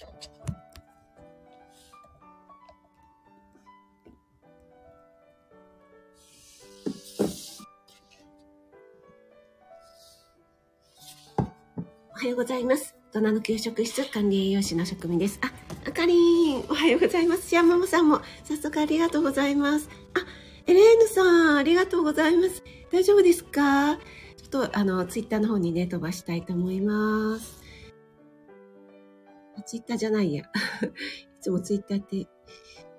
おはようございます。大人の給食室管理栄養士の職味です。あ、あかりん、おはようございます。シアママさんも早速ありがとうございます。あ、エレーヌさん、ありがとうございます。大丈夫ですか？ちょっと、あの、ツイッターの方にね、飛ばしたいと思います。ツイッターじゃないや。いつもツイッターって、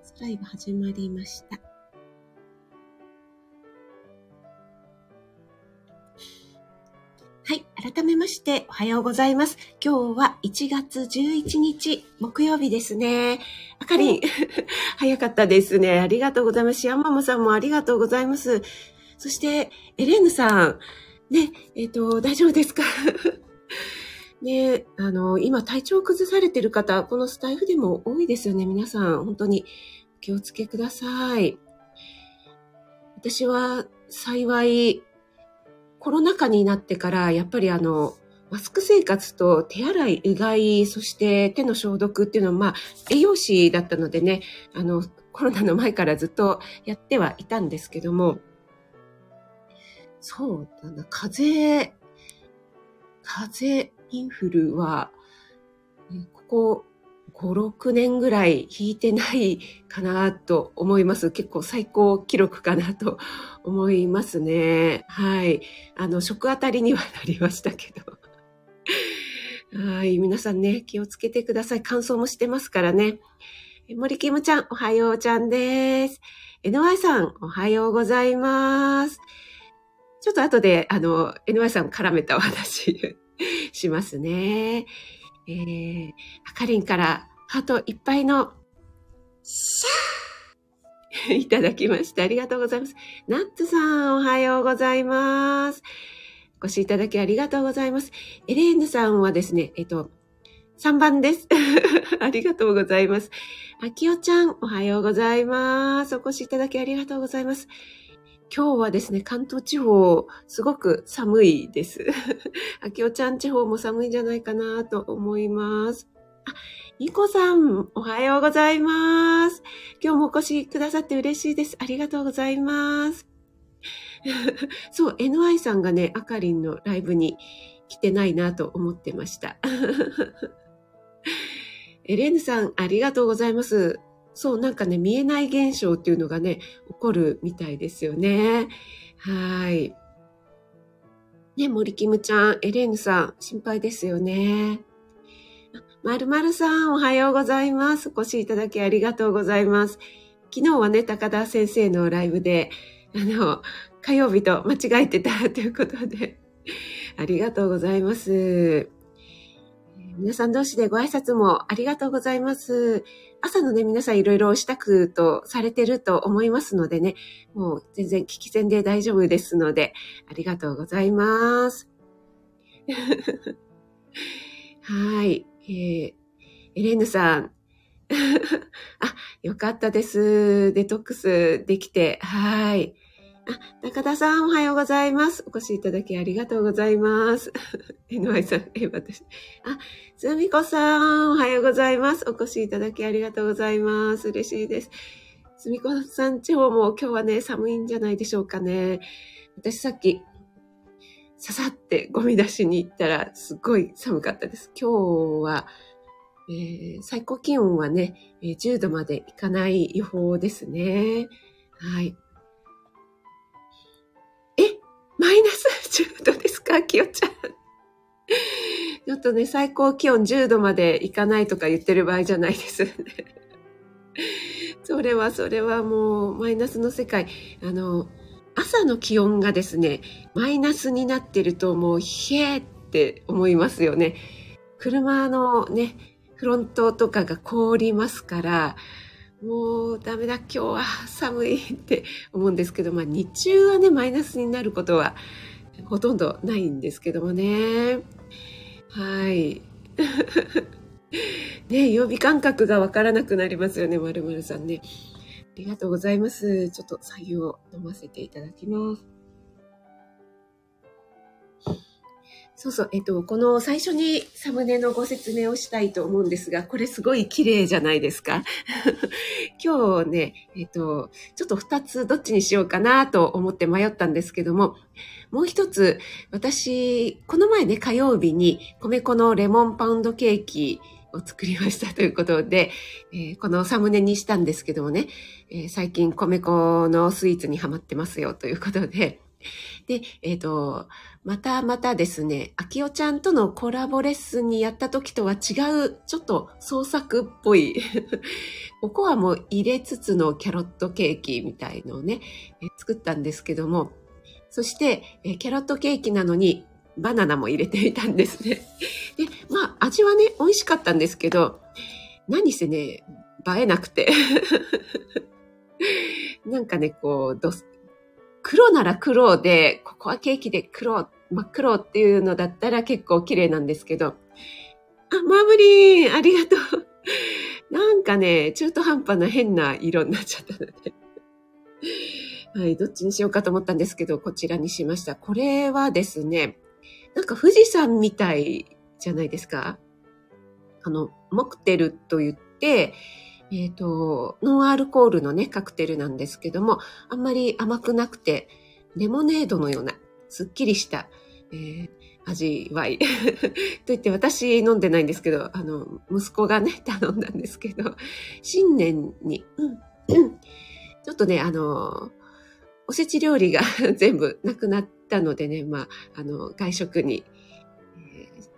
スライブ始まりました。はい。改めまして、おはようございます。今日は1月11日、木曜日ですね。あかりん、早かったですね。ありがとうございます。ヤンママさんもありがとうございます。そして、エレーヌさん、ね、えっ、ー、と、大丈夫ですか？ね、あの、今体調を崩されてる方、このスタイフでも多いですよね。皆さん、本当に気をつけください。私は幸い、コロナ禍になってから、やっぱりあの、マスク生活と手洗い、うがい、そして手の消毒っていうのは、まあ、栄養士だったのでね、あの、コロナの前からずっとやってはいたんですけども、そうだな、風、風、インフルは、ここ5、6年ぐらい引いてないかなと思います。結構最高記録かなと 思いますね。はい。あの、食当たりにはなりましたけど。はい。皆さんね、気をつけてください。乾燥もしてますからね。森キムちゃん、おはようちゃんです。NY さん、おはようございます。ちょっと後で、あの、NY さん絡めたお話 しますね。えー、あかりんからハートいっぱいの、シャーいただきまして、ありがとうございます。ナッツさん、おはようございます。お越しいただきありがとうございます。エレーヌさんはですね、えっと、3番です。ありがとうございます。あきおちゃん、おはようございます。お越しいただきありがとうございます。今日はですね、関東地方、すごく寒いです。あきおちゃん地方も寒いんじゃないかなと思います。あ、ニコさん、おはようございます。今日もお越しくださって嬉しいです。ありがとうございます。そう、NY さんがね、あかりんのライブに来てないなと思ってました。エレーヌさん、ありがとうございます。そう、なんかね、見えない現象っていうのがね、起こるみたいですよね。はい。ね、森キムちゃん、エレーヌさん、心配ですよね。まるまるさん、おはようございます。お越しいただきありがとうございます。昨日はね、高田先生のライブで、あの、火曜日と間違えてたということで、ありがとうございます。皆さん同士でご挨拶もありがとうございます。朝のね、皆さんいろいろ支度とされてると思いますのでね、もう全然聞き戦で大丈夫ですので、ありがとうございます。はい。えー、エレーヌさん。あ、よかったです。デトックスできて。はい。あ、中田さん、おはようございます。お越しいただきありがとうございます。NY さん、え、私。あ、すみこさん、おはようございます。お越しいただきありがとうございます。嬉しいです。すみこさん地方も今日はね、寒いんじゃないでしょうかね。私さっき、ささってゴミ出しに行ったら、すっごい寒かったです。今日は、えー、最高気温はね、10度までいかない予報ですね。はい。マイナス10度ですか？きよちゃん。ちょっとね、最高気温10度までいかないとか言ってる場合じゃないですね。それは、それはもう、マイナスの世界。あの、朝の気温がですね、マイナスになってるともう、ひえって思いますよね。車のね、フロントとかが凍りますから、もうダメだ、今日は寒いって思うんですけど、まあ日中はね、マイナスになることはほとんどないんですけどもね。はい。ね、予備感覚がわからなくなりますよね、まるまるさんね。ありがとうございます。ちょっと左右を飲ませていただきます。そうそう、えっと、この最初にサムネのご説明をしたいと思うんですが、これすごい綺麗じゃないですか。今日ね、えっと、ちょっと二つどっちにしようかなと思って迷ったんですけども、もう一つ、私、この前ね、火曜日に米粉のレモンパウンドケーキを作りました ということで、えー、このサムネにしたんですけどもね、えー、最近米粉のスイーツにハマってますよということで、で、えっ、ー、と、またまたですね、あきおちゃんとのコラボレッスンにやった時とは違う、ちょっと創作っぽい、お こわもう入れつつのキャロットケーキみたいのをね、作ったんですけども、そして、キャロットケーキなのにバナナも入れてみたんですね。で、まあ味はね、美味しかったんですけど、何せね、映えなくて。なんかね、こう、ど黒なら黒で、ここはケーキで黒、真っ黒っていうのだったら結構綺麗なんですけど、あ、マーブリンありがとう。なんかね、中途半端な変な色になっちゃったので。はい、どっちにしようかと思ったんですけど、こちらにしました。これはですね、なんか富士山みたいじゃないですか。あの、モクテルと言って、えっ、ー、と、ノンアルコールのね、カクテルなんですけども、あんまり甘くなくて、レモネードのような、すっきりした、えー、味わい。と言って私飲んでないんですけど、あの、息子がね、頼んだんですけど、新年に、うん、ちょっとね、あの、おせち料理が 全部なくなったのでね、まあ、あの、外食に、えー、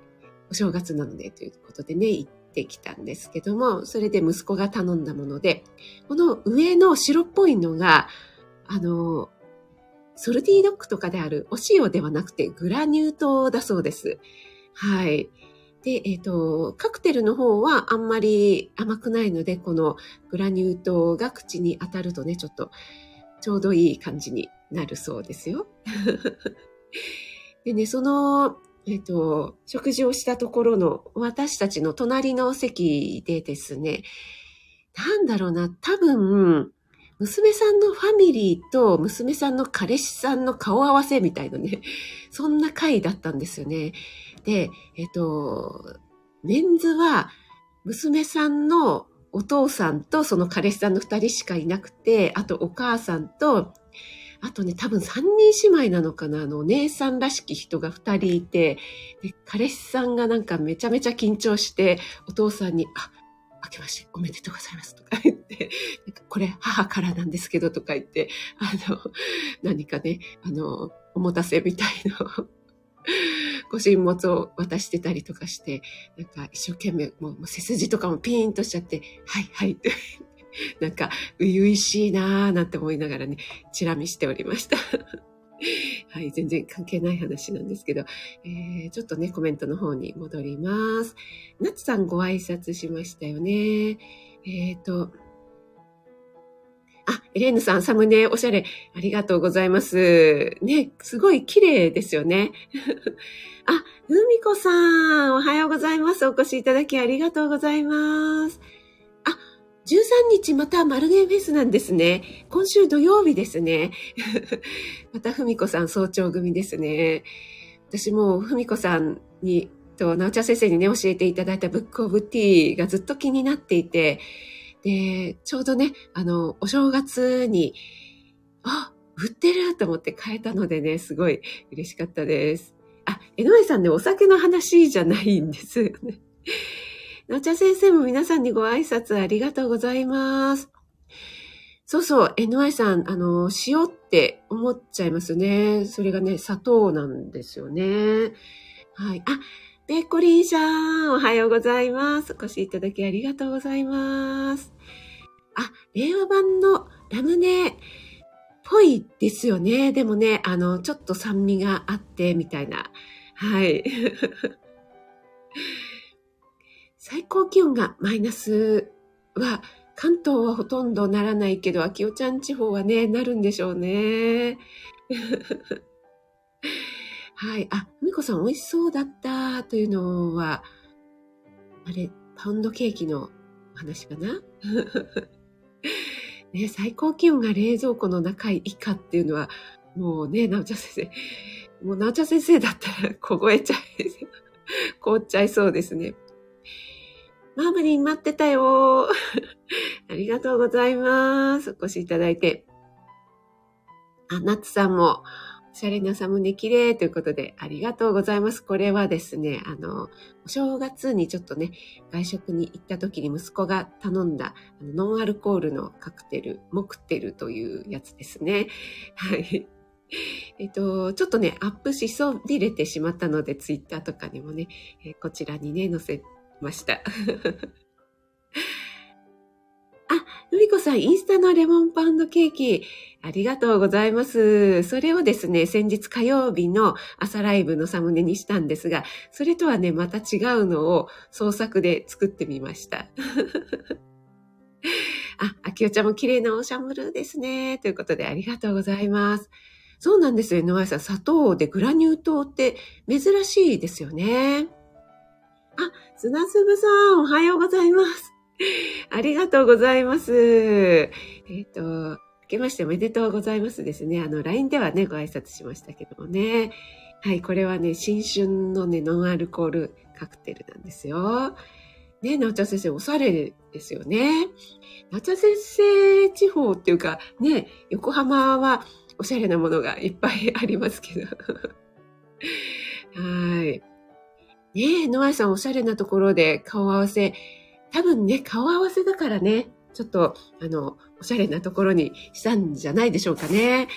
お正月なのでということでね、行ってきたんですけども、それで息子が頼んだもので、この上の白っぽいのが、あの、ソルティードッグとかであるお塩ではなくてグラニュー糖だそうです。はい。で、えっ、ー、と、カクテルの方はあんまり甘くないので、このグラニュー糖が口に当たるとね、ちょっとちょうどいい感じになるそうですよ。でね、そのえっ、と、食事をしたところの私たちの隣の席でですね、なんだろうな、多分、娘さんのファミリーと娘さんの彼氏さんの顔合わせみたいなね、そんな回だったんですよね。で、えっ、と、メンズは娘さんのお父さんとその彼氏さんの二人しかいなくて、あとお母さんとあとね、多分三人姉妹なのかな。あの、お姉さんらしき人が二人いて、で、彼氏さんがなんかめちゃめちゃ緊張して、お父さんに、あ、明けましておめでとうございますとか言って、なんかこれ母からなんですけどとか言って、あの、何かね、あの、おもたせみたいのご神物を渡してたりとかして、なんか一生懸命、もう背筋とかもピーンとしちゃって、はいはいって。なんか、初々しいなーなんて思いながらね、チラ見しておりました。はい、全然関係ない話なんですけど、えー、ちょっとね、コメントの方に戻ります。ナツさんご挨拶しましたよね。えっ、ー、と、あ、エレーヌさん、サムネおしゃれ。ありがとうございます。ね、すごい綺麗ですよね。あ、ふみこさん、おはようございます。お越しいただきありがとうございます。13日またマルゲンフェスなんですね。今週土曜日ですね。またふみこさん早朝組ですね。私もふみこさんに、と、なおちゃん先生にね、教えていただいたブックオブティーがずっと気になっていて、で、ちょうどね、あの、お正月に、あ、売ってると思って買えたのでね、すごい嬉しかったです。あ、江上さんね、お酒の話じゃないんですよね。なちゃ先生も皆さんにご挨拶ありがとうございます。そうそう、NY さん、あの、塩って思っちゃいますね。それがね、砂糖なんですよね。はい。あ、ベーコリーさん、おはようございます。お越しいただきありがとうございます。あ、令和版のラムネっぽいですよね。でもね、あの、ちょっと酸味があって、みたいな。はい。最高気温がマイナスは、関東はほとんどならないけど、秋代ちゃん地方はね、なるんでしょうね。はい。あ、ふみこさん美味しそうだったというのは、あれ、パウンドケーキの話かな？ね、最高気温が冷蔵庫の中以下っていうのは、もうね、なおちゃん先生、もう、なおちゃん先生だったら凍えちゃい、凍っちゃいそうですね。マームリン待ってたよ。ありがとうございます。お越しいただいて。あ、ナッツさんも、おしゃれなサムネ綺麗ということで、ありがとうございます。これはですね、あの、お正月にちょっとね、外食に行った時に息子が頼んだ、あのノンアルコールのカクテル、モクテルというやつですね。はい。えっと、ちょっとね、アップしそびれてしまったので、ツイッターとかにもね、えこちらにね、載せました。あ、のりこさん、インスタのレモンパンドケーキ、ありがとうございます。それをですね、先日火曜日の朝ライブのサムネにしたんですが、それとはね、また違うのを創作で作ってみました。あ、あきおちゃんも綺麗なおしゃむるですね。ということでありがとうございます。そうなんですよ、井上さん。砂糖でグラニュー糖って珍しいですよね。あ、砂粒さん、おはようございます。ありがとうございます。えっ、ー、と、明けましておめでとうございますですね。あの、LINE ではね、ご挨拶しましたけどもね。はい、これはね、新春のね、ノンアルコールカクテルなんですよ。ね、なおちゃん先生、おしゃれですよね。なおちゃん先生地方っていうか、ね、横浜はおしゃれなものがいっぱいありますけど。はい。ねえ、ノアさんおしゃれなところで顔合わせ、多分ね、顔合わせだからね、ちょっと、あの、おしゃれなところにしたんじゃないでしょうかね。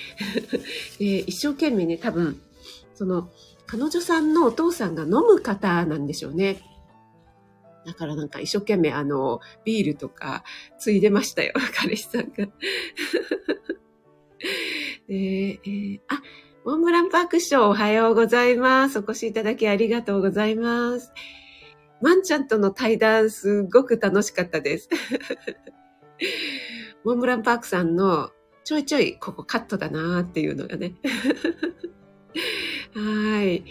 で一生懸命ね、多分、その、彼女さんのお父さんが飲む方なんでしょうね。だからなんか一生懸命あの、ビールとかついでましたよ、彼氏さんが。えー、あ、モンブランパークショーおはようございます。お越しいただきありがとうございます。ワンちゃんとの対談すごく楽しかったです。モンブランパークさんのちょいちょいここカットだなーっていうのがね。はい。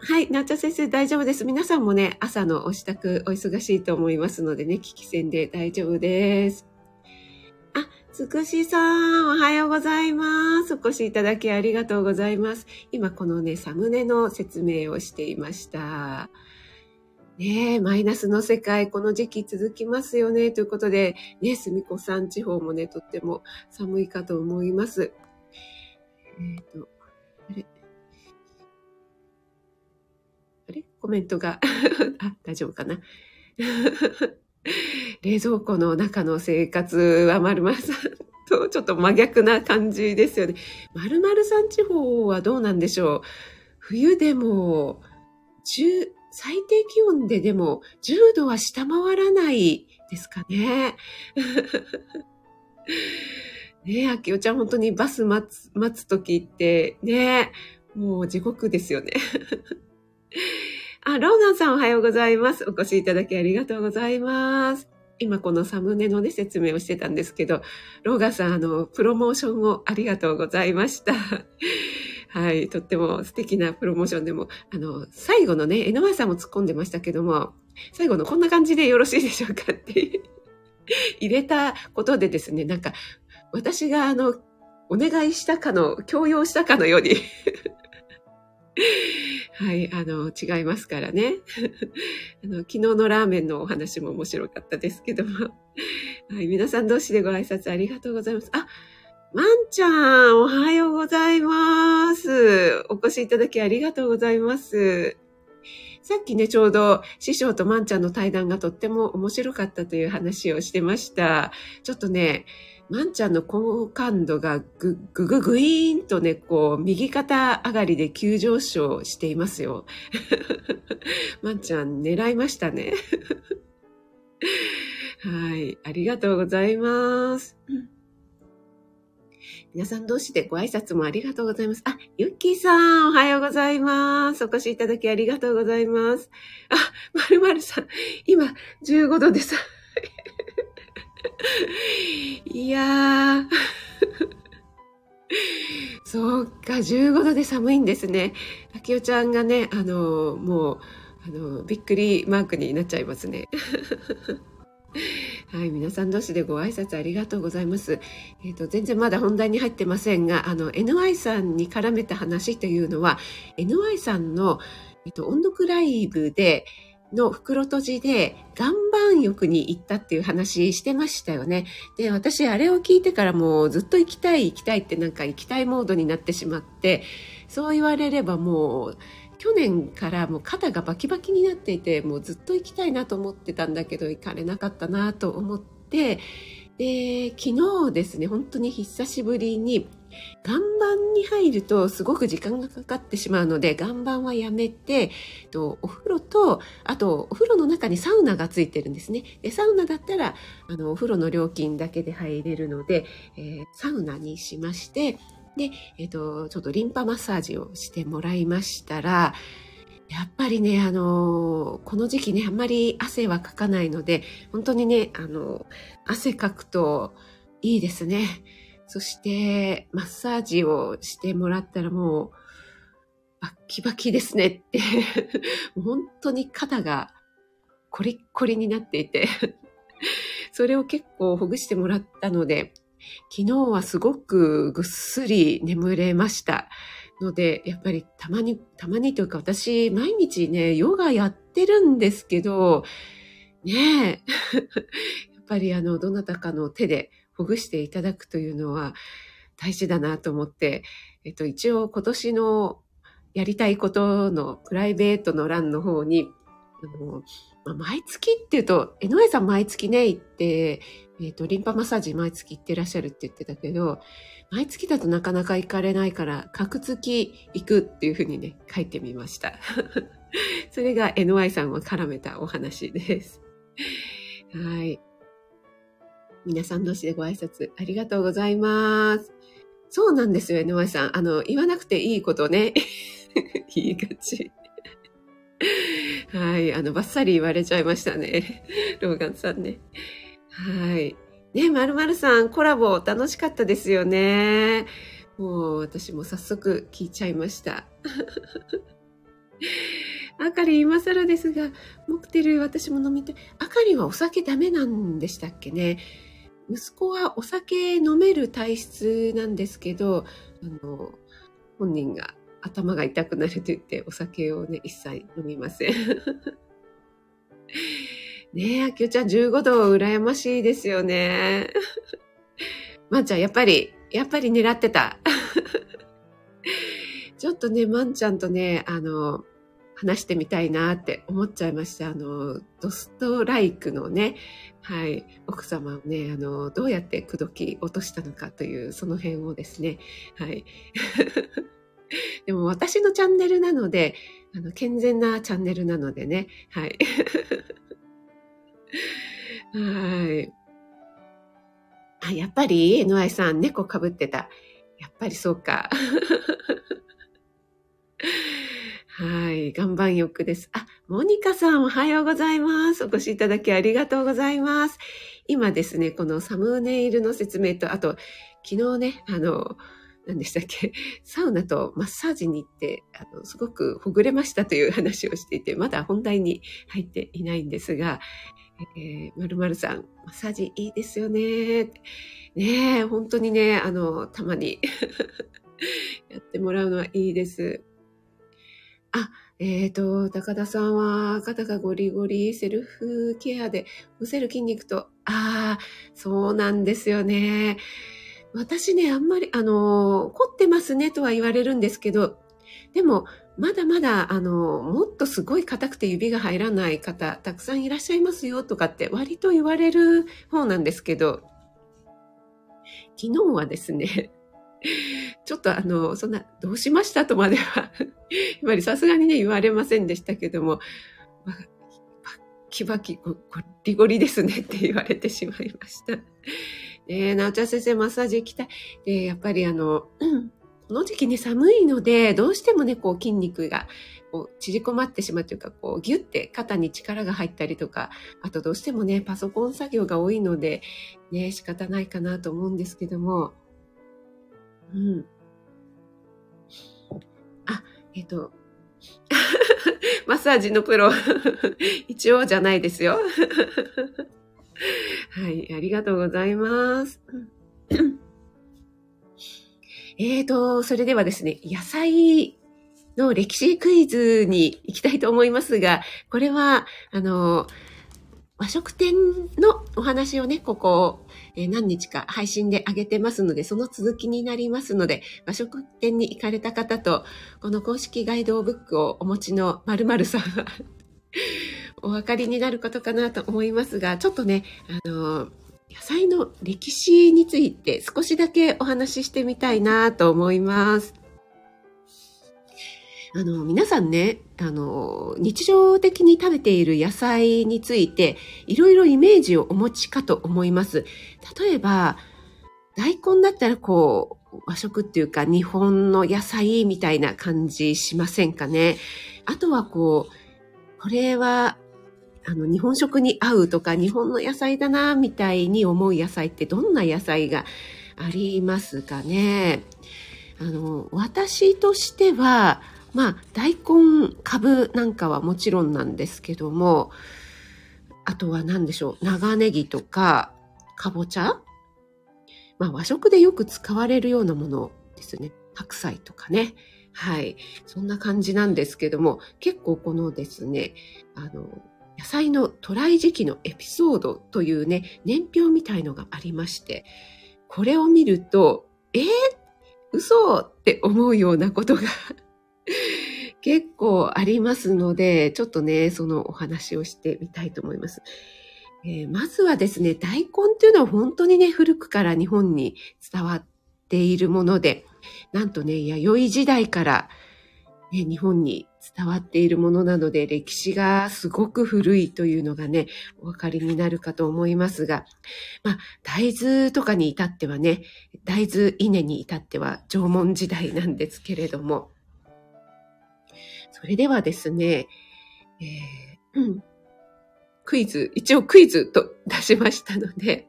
はい。なっちゃ先生大丈夫です。皆さんもね、朝のお支度お忙しいと思いますのでね、聞き戦で大丈夫です。つくしさん、おはようございます。お越しいただきありがとうございます。今このね、サムネの説明をしていました。ねえ、マイナスの世界、この時期続きますよね。ということで、ね、すみこさん地方もね、とっても寒いかと思います。えっ、ー、と、あれ？あれ？コメントが あ、大丈夫かな？冷蔵庫の中の生活はまるまるさんとちょっと真逆な感じですよね。まるまるさん地方はどうなんでしょう？冬でも、最低気温ででも10度は下回らないですかね。ねえ、あきおちゃん本当にバス待つ、待つ時ってね、もう地獄ですよね。あ、ローガンさんおはようございます。お越しいただきありがとうございます。今このサムネのね、説明をしてたんですけど、ローガンさん、あの、プロモーションをありがとうございました。はい、とっても素敵なプロモーションでも、あの、最後のね、NY さんも突っ込んでましたけども、最後のこんな感じでよろしいでしょうかって 入れたことでですね、なんか、私があの、お願いしたかの、強要したかのようにはい、あの、違いますからね。あの昨日のラーメンのお話も面白かったですけども。はい、皆さん同士でご挨拶ありがとうございます。あ、まんちゃん、おはようございます。お越しいただきありがとうございます。さっきね、ちょうど師匠とまんちゃんの対談がとっても面白かったという話をしてました。ちょっとね、まんちゃんの好感度がぐ、ぐぐぐいーんとね、こう、右肩上がりで急上昇していますよ。まんちゃん狙いましたね。はい。ありがとうございます。皆さん同士でご挨拶もありがとうございます。あ、ゆっきーさん、おはようございます。お越しいただきありがとうございます。あ、まるまるさん、今、15度です。いやー。そうか、15度で寒いんですね。あきおちゃんがね、あの、もう、あの、びっくりマークになっちゃいますね。はい、皆さん同士でご挨拶ありがとうございます。えっ、ー、と、全然まだ本題に入ってませんが、あの、NY さんに絡めた話というのは、NY さんの、えっ、ー、と、音読ライブで、の袋閉じで岩盤浴に行ったっていう話してましたよね。で、私あれを聞いてからもうずっと行きたい行きたいってなんか行きたいモードになってしまって、そう言われればもう去年からもう肩がバキバキになっていて、もうずっと行きたいなと思ってたんだけど、行かれなかったなと思って、で、昨日ですね、本当に久しぶりに、岩盤に入るとすごく時間がかかってしまうので、岩盤はやめて、とお風呂と、あとお風呂の中にサウナがついてるんですね。でサウナだったら、あの、お風呂の料金だけで入れるので、えー、サウナにしまして、で、えっ、ー、と、ちょっとリンパマッサージをしてもらいましたら、やっぱりね、あの、この時期ね、あんまり汗はかかないので、本当にね、あの、汗かくといいですね。そして、マッサージをしてもらったらもう、バッキバキですねって 本当に肩がコリッコリになっていてそれを結構ほぐしてもらったので、昨日はすごくぐっすり眠れました。ので、やっぱりたまに、たまにというか私、毎日ね、ヨガやってるんですけど、ねえ、やっぱりあの、どなたかの手でほぐしていただくというのは大事だなと思って、えっと、一応今年のやりたいことのプライベートの欄の方に、あのまあ、毎月っていうと、江上さん毎月ね、行って、えっ、ー、と、リンパマッサージ毎月行ってらっしゃるって言ってたけど、毎月だとなかなか行かれないから、各月行くっていうふうにね、書いてみました。それが NY さんを絡めたお話です。はい。皆さん同士でご挨拶ありがとうございます。そうなんですよ、NY さん。あの、言わなくていいことね。言いがち。はい。あの、ばっさり言われちゃいましたね。ローガンさんね。はい。ね、まるまるさん、コラボ楽しかったですよね。もう私も早速聞いちゃいました。あかり今更ですが、モクテル私も飲みたい。あかりはお酒ダメなんでしたっけね。息子はお酒飲める体質なんですけど、あの、本人が頭が痛くなると言ってお酒をね、一切飲みません。ねえ、あきおちゃん15度羨ましいですよね。まんちゃん、やっぱり、やっぱり狙ってた。ちょっとね、まんちゃんとね、あの、話してみたいなって思っちゃいました。あの、ドストライクのね、はい、奥様をね、あの、どうやって口説き落としたのかという、その辺をですね、はい。でも私のチャンネルなので、あの、健全なチャンネルなのでね、はい。はい。あ、やっぱり NY さん、猫かぶってた。やっぱりそうか。はい。岩盤浴です。あ、モニカさんおはようございます。お越しいただきありがとうございます。今ですね、このサムネイルの説明と、あと、昨日ね、あの、何でしたっけ、サウナとマッサージに行って、あの、すごくほぐれましたという話をしていて、まだ本題に入っていないんですが、え、まるまるさん、マッサージいいですよね。ねえ、本当にね、あの、たまに やってもらうのはいいです。あ、えっ、ー、と、高田さんは肩がゴリゴリセルフケアで押せる筋肉と、ああ、そうなんですよね。私ね、あんまり、あの、凝ってますねとは言われるんですけど、でも、まだまだ、あの、もっとすごい硬くて指が入らない方、たくさんいらっしゃいますよとかって割と言われる方なんですけど、昨日はですね、ちょっとあの、そんな、どうしましたとまではやっぱりさすがにね、言われませんでしたけども、バッキバキゴリゴリですねって言われてしまいました。ねえ、なおちゃん先生、マッサージ行きたい。で、やっぱりあの、この時期ね、寒いので、どうしてもね、こう筋肉がこう縮こまってしまうというか、こうギュッて肩に力が入ったりとか、あとどうしてもね、パソコン作業が多いので、ね、仕方ないかなと思うんですけども、うん。あ、えっ、と、マッサージのプロ、一応じゃないですよ。はい、ありがとうございます。えーと、それではですね、野菜の歴史クイズに行きたいと思いますが、これは、あの、和食店のお話をね、ここ、え何日か配信で上げてますので、その続きになりますので、和食店に行かれた方と、この公式ガイドブックをお持ちの〇〇さんは お分かりになることかなと思いますが、ちょっとね、あの、野菜の歴史について少しだけお話ししてみたいなと思います。あの、皆さんね、あの、日常的に食べている野菜について、いろいろイメージをお持ちかと思います。例えば、大根だったらこう、和食っていうか日本の野菜みたいな感じしませんかね？あとはこう、これは、あの、日本食に合うとか、日本の野菜だな、みたいに思う野菜ってどんな野菜がありますかね？あの、私としては、まあ、大根、株なんかはもちろんなんですけども、あとは何でしょう、長ネギとか、かぼちゃ？まあ、和食でよく使われるようなものですね。白菜とかね。はい。そんな感じなんですけども、結構このですね、あの、野菜の渡来時期のエピソードというね、年表みたいのがありまして、これを見ると、えー、嘘って思うようなことが 結構ありますので、ちょっとね、そのお話をしてみたいと思います。えー、まずはですね、大根っていうのは本当にね、古くから日本に伝わっているもので、なんとね、弥生時代から、ね、日本に伝わっているものなので、歴史がすごく古いというのがね、お分かりになるかと思いますが、まあ、大豆とかに至ってはね、大豆稲に至っては縄文時代なんですけれども、それではですね、えー、うん、クイズ、一応クイズと出しましたので、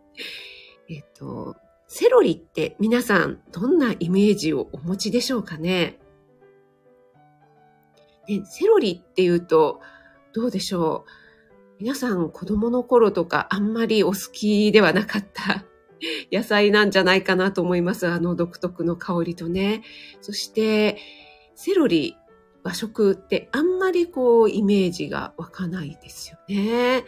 えっ、と、セロリって皆さんどんなイメージをお持ちでしょうかね？ね、セロリっていうと、どうでしょう？皆さん子供の頃とかあんまりお好きではなかった 野菜なんじゃないかなと思います。あの独特の香りとね。そして、セロリ、和食ってあんまりこうイメージが湧かないですよね。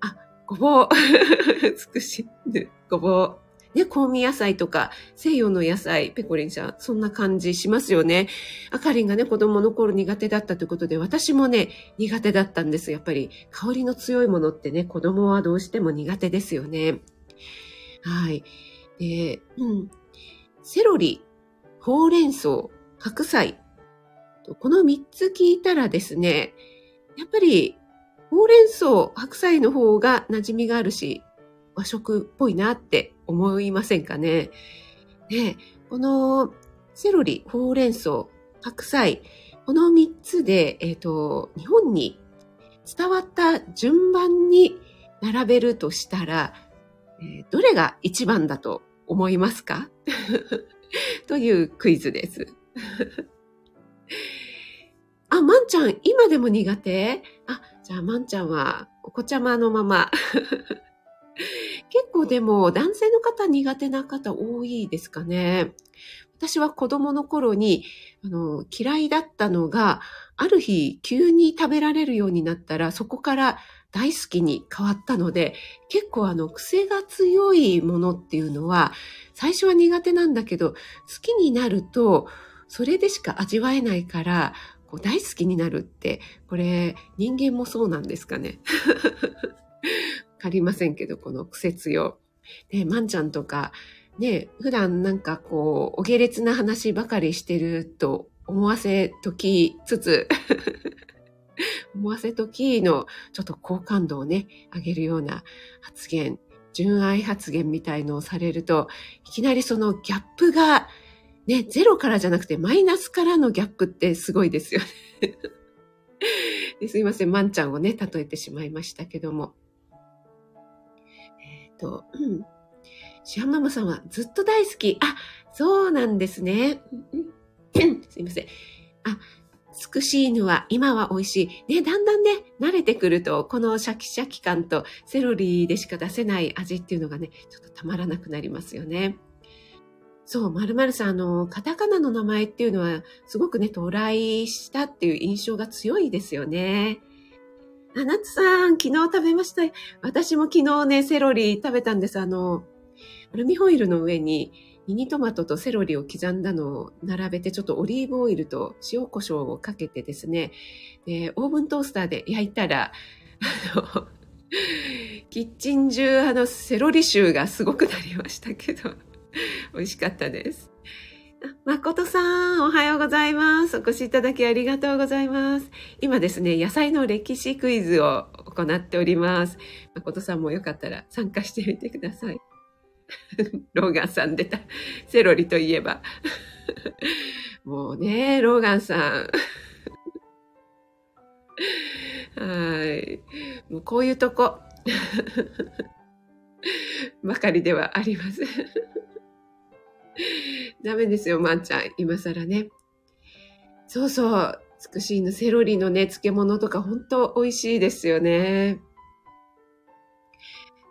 あ、ごぼう。美しい。ごぼう。ね、香味野菜とか西洋の野菜、ペコリンちゃん、そんな感じしますよね。あかりんがね、子供の頃苦手だったということで、私もね、苦手だったんです。やっぱり香りの強いものってね、子供はどうしても苦手ですよね。はい。で、うん。セロリ、ほうれん草、白菜。この3つ聞いたらですね、やっぱりほうれん草、白菜の方が馴染みがあるし、和食っぽいなって思いませんかね？で、このセロリ、ほうれん草、白菜、この3つで、えっ、ー、と、日本に伝わった順番に並べるとしたら、えー、どれが一番だと思いますか？というクイズです。あ、まんちゃん、今でも苦手？あ、じゃあまんちゃんはお子ちゃまのまま。結構でも男性の方苦手な方多いですかね。私は子供の頃にあの嫌いだったのが、ある日急に食べられるようになったらそこから大好きに変わったので、結構あの癖が強いものっていうのは最初は苦手なんだけど好きになるとそれでしか味わえないからこう大好きになるってこれ人間もそうなんですかね。かりませんけど、この癖強。ね、まんちゃんとか、ね、普段なんかこう、お下劣な話ばかりしてると思わせときつつ 思わせときのちょっと好感度をね、上げるような発言、純愛発言みたいのをされると、いきなりそのギャップが、ね、ゼロからじゃなくてマイナスからのギャップってすごいですよね すいません、まんちゃんをね、例えてしまいましたけども。と、うん。シアンママさんはずっと大好き。あ、そうなんですね。すいません。あ、つくしい犬は今は美味しい。ね、だんだんね、慣れてくると、このシャキシャキ感とセロリでしか出せない味っていうのがね、ちょっとたまらなくなりますよね。そう、まるまるさん、あの、カタカナの名前っていうのは、すごくね、トライしたっていう印象が強いですよね。あ、ナツさん、昨日食べました。私も昨日ね、セロリ食べたんです。あの、アルミホイルの上にミニトマトとセロリを刻んだのを並べて、ちょっとオリーブオイルと塩コショウをかけてですね、でオーブントースターで焼いたら、あの、キッチン中、あの、セロリ臭がすごくなりましたけど、美味しかったです。誠さん、おはようございます。お越しいただきありがとうございます。今ですね、野菜の歴史クイズを行っております。誠さんもよかったら参加してみてください。ローガンさん出た。セロリといえば。もうね、ローガンさん。はい。もうこういうとこ。ば かりではありません。ダメですよ、まんちゃん。今更ね。そうそう。つくしいのセロリのね、漬物とか本当美味しいですよね。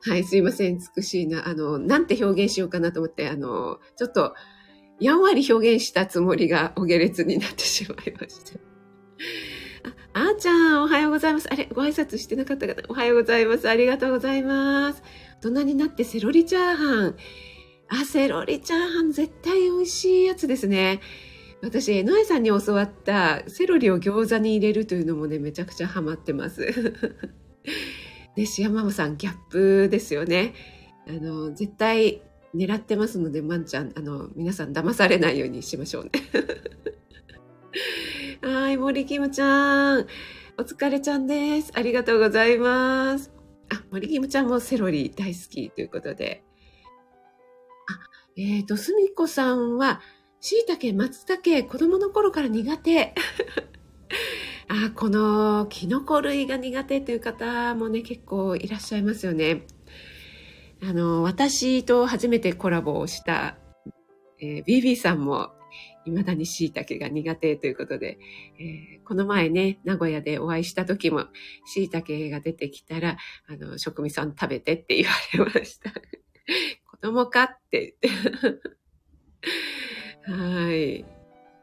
はい、すいません。つくしいな。あの、なんて表現しようかなと思って、あの、ちょっと、やんわり表現したつもりがお下劣になってしまいました。あ、あーちゃん、おはようございます。あれ、ご挨拶してなかったかなおはようございます。ありがとうございます。大人になってセロリチャーハン。あ、セロリチャーハン絶対美味しいやつですね。私、江上さんに教わったセロリを餃子に入れるというのもね、めちゃくちゃハマってます。ね、シアママさん、ギャップですよね。あの、絶対狙ってますので、まんちゃん、あの、皆さん騙されないようにしましょうね。はい、森キムちゃん。お疲れちゃんです。ありがとうございます。あ、森キムちゃんもセロリ大好きということで。えっ、ー、と、すみこさんは、椎茸、松茸、子供の頃から苦手。あ、この、キノコ類が苦手という方もね、結構いらっしゃいますよね。あの、私と初めてコラボをした、えー、BB さんも、未だに椎茸が苦手ということで、えー、この前ね、名古屋でお会いした時も、椎茸が出てきたら、あの、職味さん食べてって言われました。供かって言って。はい。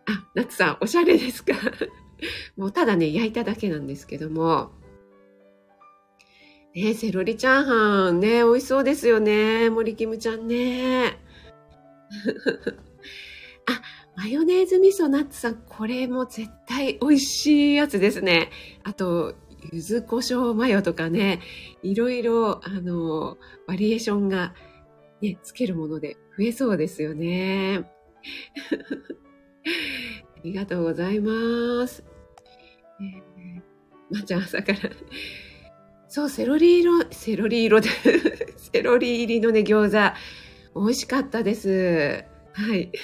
あ、ナツさん、おしゃれですか？もうただね、焼いただけなんですけども。ねセロリチャーハンね、美味しそうですよね。森キムちゃんね。あ、マヨネーズ味噌ナッツさん、これも絶対美味しいやつですね。あと、柚子胡椒マヨとかね、いろいろ、あの、バリエーションがね、つけるもので増えそうですよね。ありがとうございます。えー、まー、ちゃん朝からそう、セロリ色、セロリ色で セロリ入りのね、餃子、美味しかったです。はい。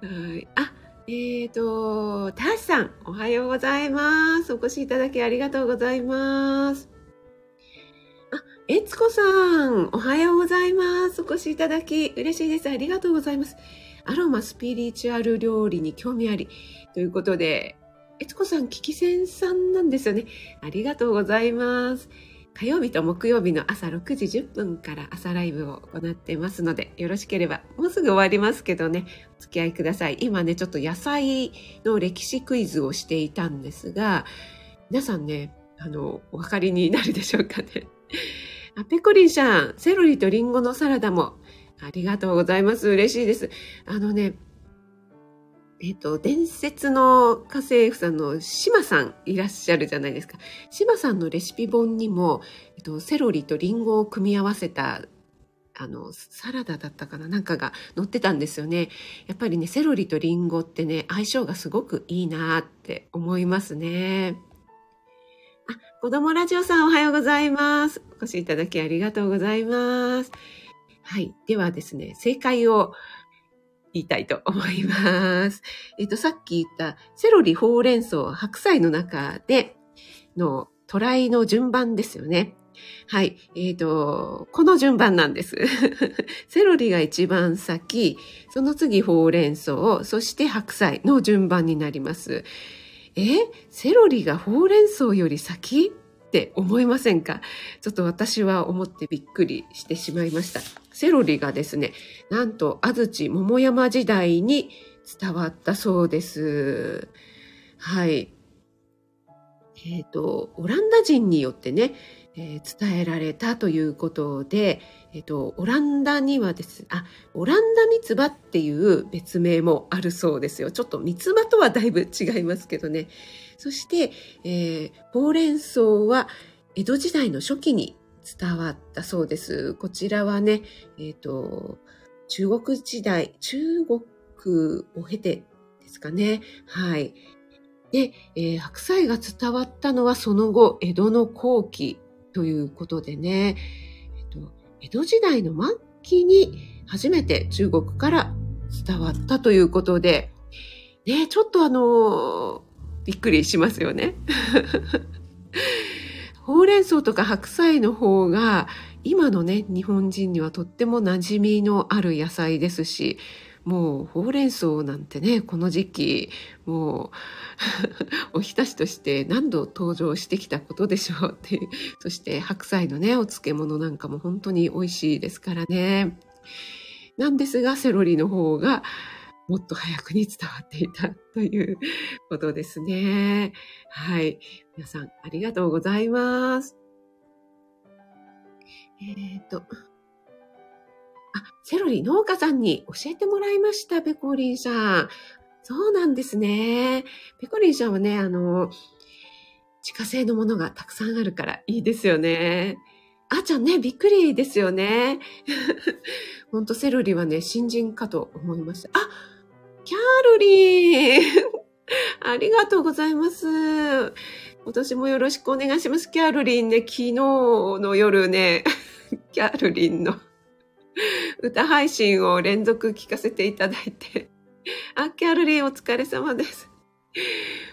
はい。あ、えっ、ー、と、タシさん、おはようございます。お越しいただきありがとうございます。えつこさん、おはようございます。お越しいただき、嬉しいです。ありがとうございます。アロマスピリチュアル料理に興味あり。ということで、えつこさん、キキセンさんなんですよね。ありがとうございます。火曜日と木曜日の朝6時10分から朝ライブを行ってますので、よろしければ、もうすぐ終わりますけどね、お付き合いください。今ね、ちょっと野菜の歴史クイズをしていたんですが、皆さんね、あの、お分かりになるでしょうかね。あ、ペコリンさん、セロリとリンゴのサラダも。ありがとうございます。嬉しいです。あのね、えっ、と、伝説の家政婦さんの島さんいらっしゃるじゃないですか。島さんのレシピ本にも、えっ、と、セロリとリンゴを組み合わせた、あの、サラダだったかななんかが載ってたんですよね。やっぱりね、セロリとリンゴってね、相性がすごくいいなって思いますね。子供ラジオさんおはようございます。お越しいただきありがとうございます。はい。ではですね、正解を言いたいと思います。えっと、さっき言ったセロリ、ほうれん草、白菜の中でのトライの順番ですよね。はい。えっ、と、この順番なんです。セロリが一番先、その次ほうれん草、そして白菜の順番になります。え？セロリがほうれん草より先？って思いませんか？ちょっと私は思ってびっくりしてしまいました。セロリがですね、なんと安土桃山時代に伝わったそうです。はい。えっ、ー、と、オランダ人によってね、えー、伝えられたということで、えっ、ー、と、オランダにはです、あ、オランダ三つ葉っていう別名もあるそうですよ。ちょっと三つ葉とはだいぶ違いますけどね。そして、えー、ほうれん草は江戸時代の初期に伝わったそうです。こちらはね、えっ、と、中国時代、中国を経てですかね。はい。で、えー、白菜が伝わったのはその後、江戸の後期ということでね、えっと、江戸時代の末期に初めて中国から伝わったということで、ね、ちょっとあの、びっくりしますよね。ほうれん草とか白菜の方が今のね、日本人にはとっても馴染みのある野菜ですし、もうほうれん草なんてね、この時期、もう おひたしとして何度登場してきたことでしょうっていう。そして白菜のね、お漬物なんかも本当に美味しいですからね。なんですが、セロリの方がもっと早くに伝わっていたということですね。はい。皆さん、ありがとうございます。えっ、ー、と、セロリ農家さんに教えてもらいました、ペコリンさん。そうなんですね。ペコリンさんはね、あの、自家製のものがたくさんあるからいいですよね。あーちゃんね、びっくりですよね。ほんとセロリはね、新人かと思いました。あ、キャロリー ありがとうございます。今年もよろしくお願いします。キャロリンね、昨日の夜ね、キャロリンの 歌配信を連続聞かせていただいて、あ、キャロリーお疲れ様です。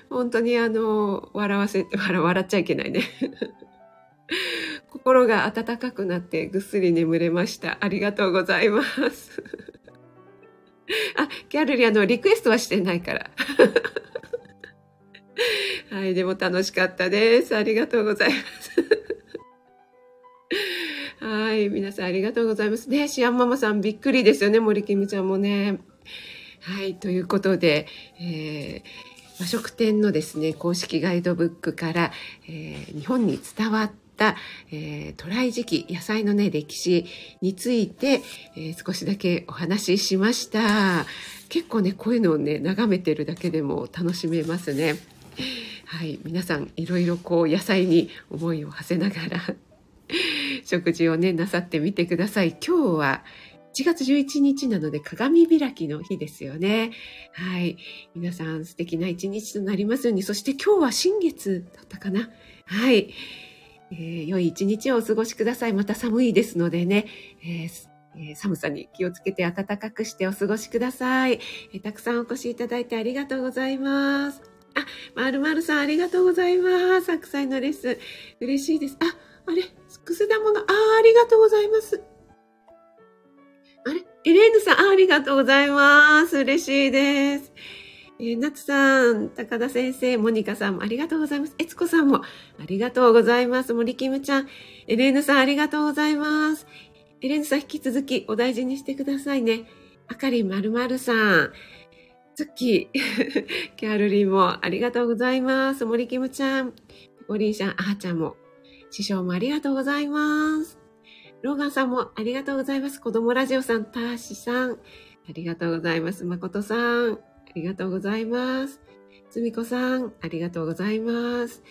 本当にあの、笑わせて、笑っちゃいけないね。心が温かくなってぐっすり眠れました。ありがとうございます。あ、キャロリーあの、リクエストはしてないから。はい、でも楽しかったです。ありがとうございます。はい。皆さんありがとうございます。ね、シアンママさんびっくりですよね。森キムちゃんもね。はい。ということで、えー、和食店のですね、公式ガイドブックから、えー、日本に伝わった、えー、渡来時期、野菜のね、歴史について、えー、少しだけお話ししました。結構ね、こういうのをね、眺めてるだけでも楽しめますね。はい。皆さん、いろいろこう、野菜に思いを馳せながら食事をね、なさってみてください。今日は1月11日なので鏡開きの日ですよね。はい。皆さん素敵な一日となりますように。そして今日は新月だったかな。はい。えー、良い一日をお過ごしください。また寒いですのでね、えーえー、寒さに気をつけて暖かくしてお過ごしください、えー、たくさんお越しいただいてありがとうございます。あ、まるまるさんありがとうございます。白菜のレッスン。嬉しいです。あ、あれくす玉が、ああ、ありがとうございます。あれエレーヌさん、あありがとうございます。嬉しいです。えー、ナツさん、高田先生、モニカさんもありがとうございます。エツコさんもありがとうございます。森キムちゃん、エレーヌさん、ありがとうございます。エレーヌさん、引き続きお大事にしてくださいね。あかりまるまるさん、ツッキー、キャロリンもありがとうございます。森キムちゃん、ポリンさん、あーちゃんも師匠もありがとうございます。ローガンさんもありがとうございます。子供ラジオさん、ターシさん、ありがとうございます。まことさん、ありがとうございます。つみこさん、ありがとうございます。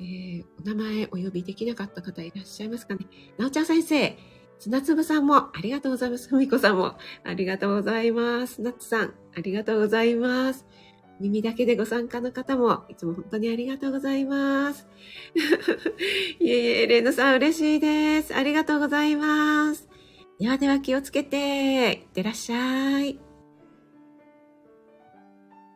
えー、お名前お呼びできなかった方いらっしゃいますかね。なおちゃん先生、砂粒さんもありがとうございます。ふみこさんもありがとうございます。なつさん、ありがとうございます。耳だけでご参加の方もいつも本当にありがとうございます。いえいえ、レイノさん嬉しいです。ありがとうございます。ではでは気をつけて、いってらっしゃい。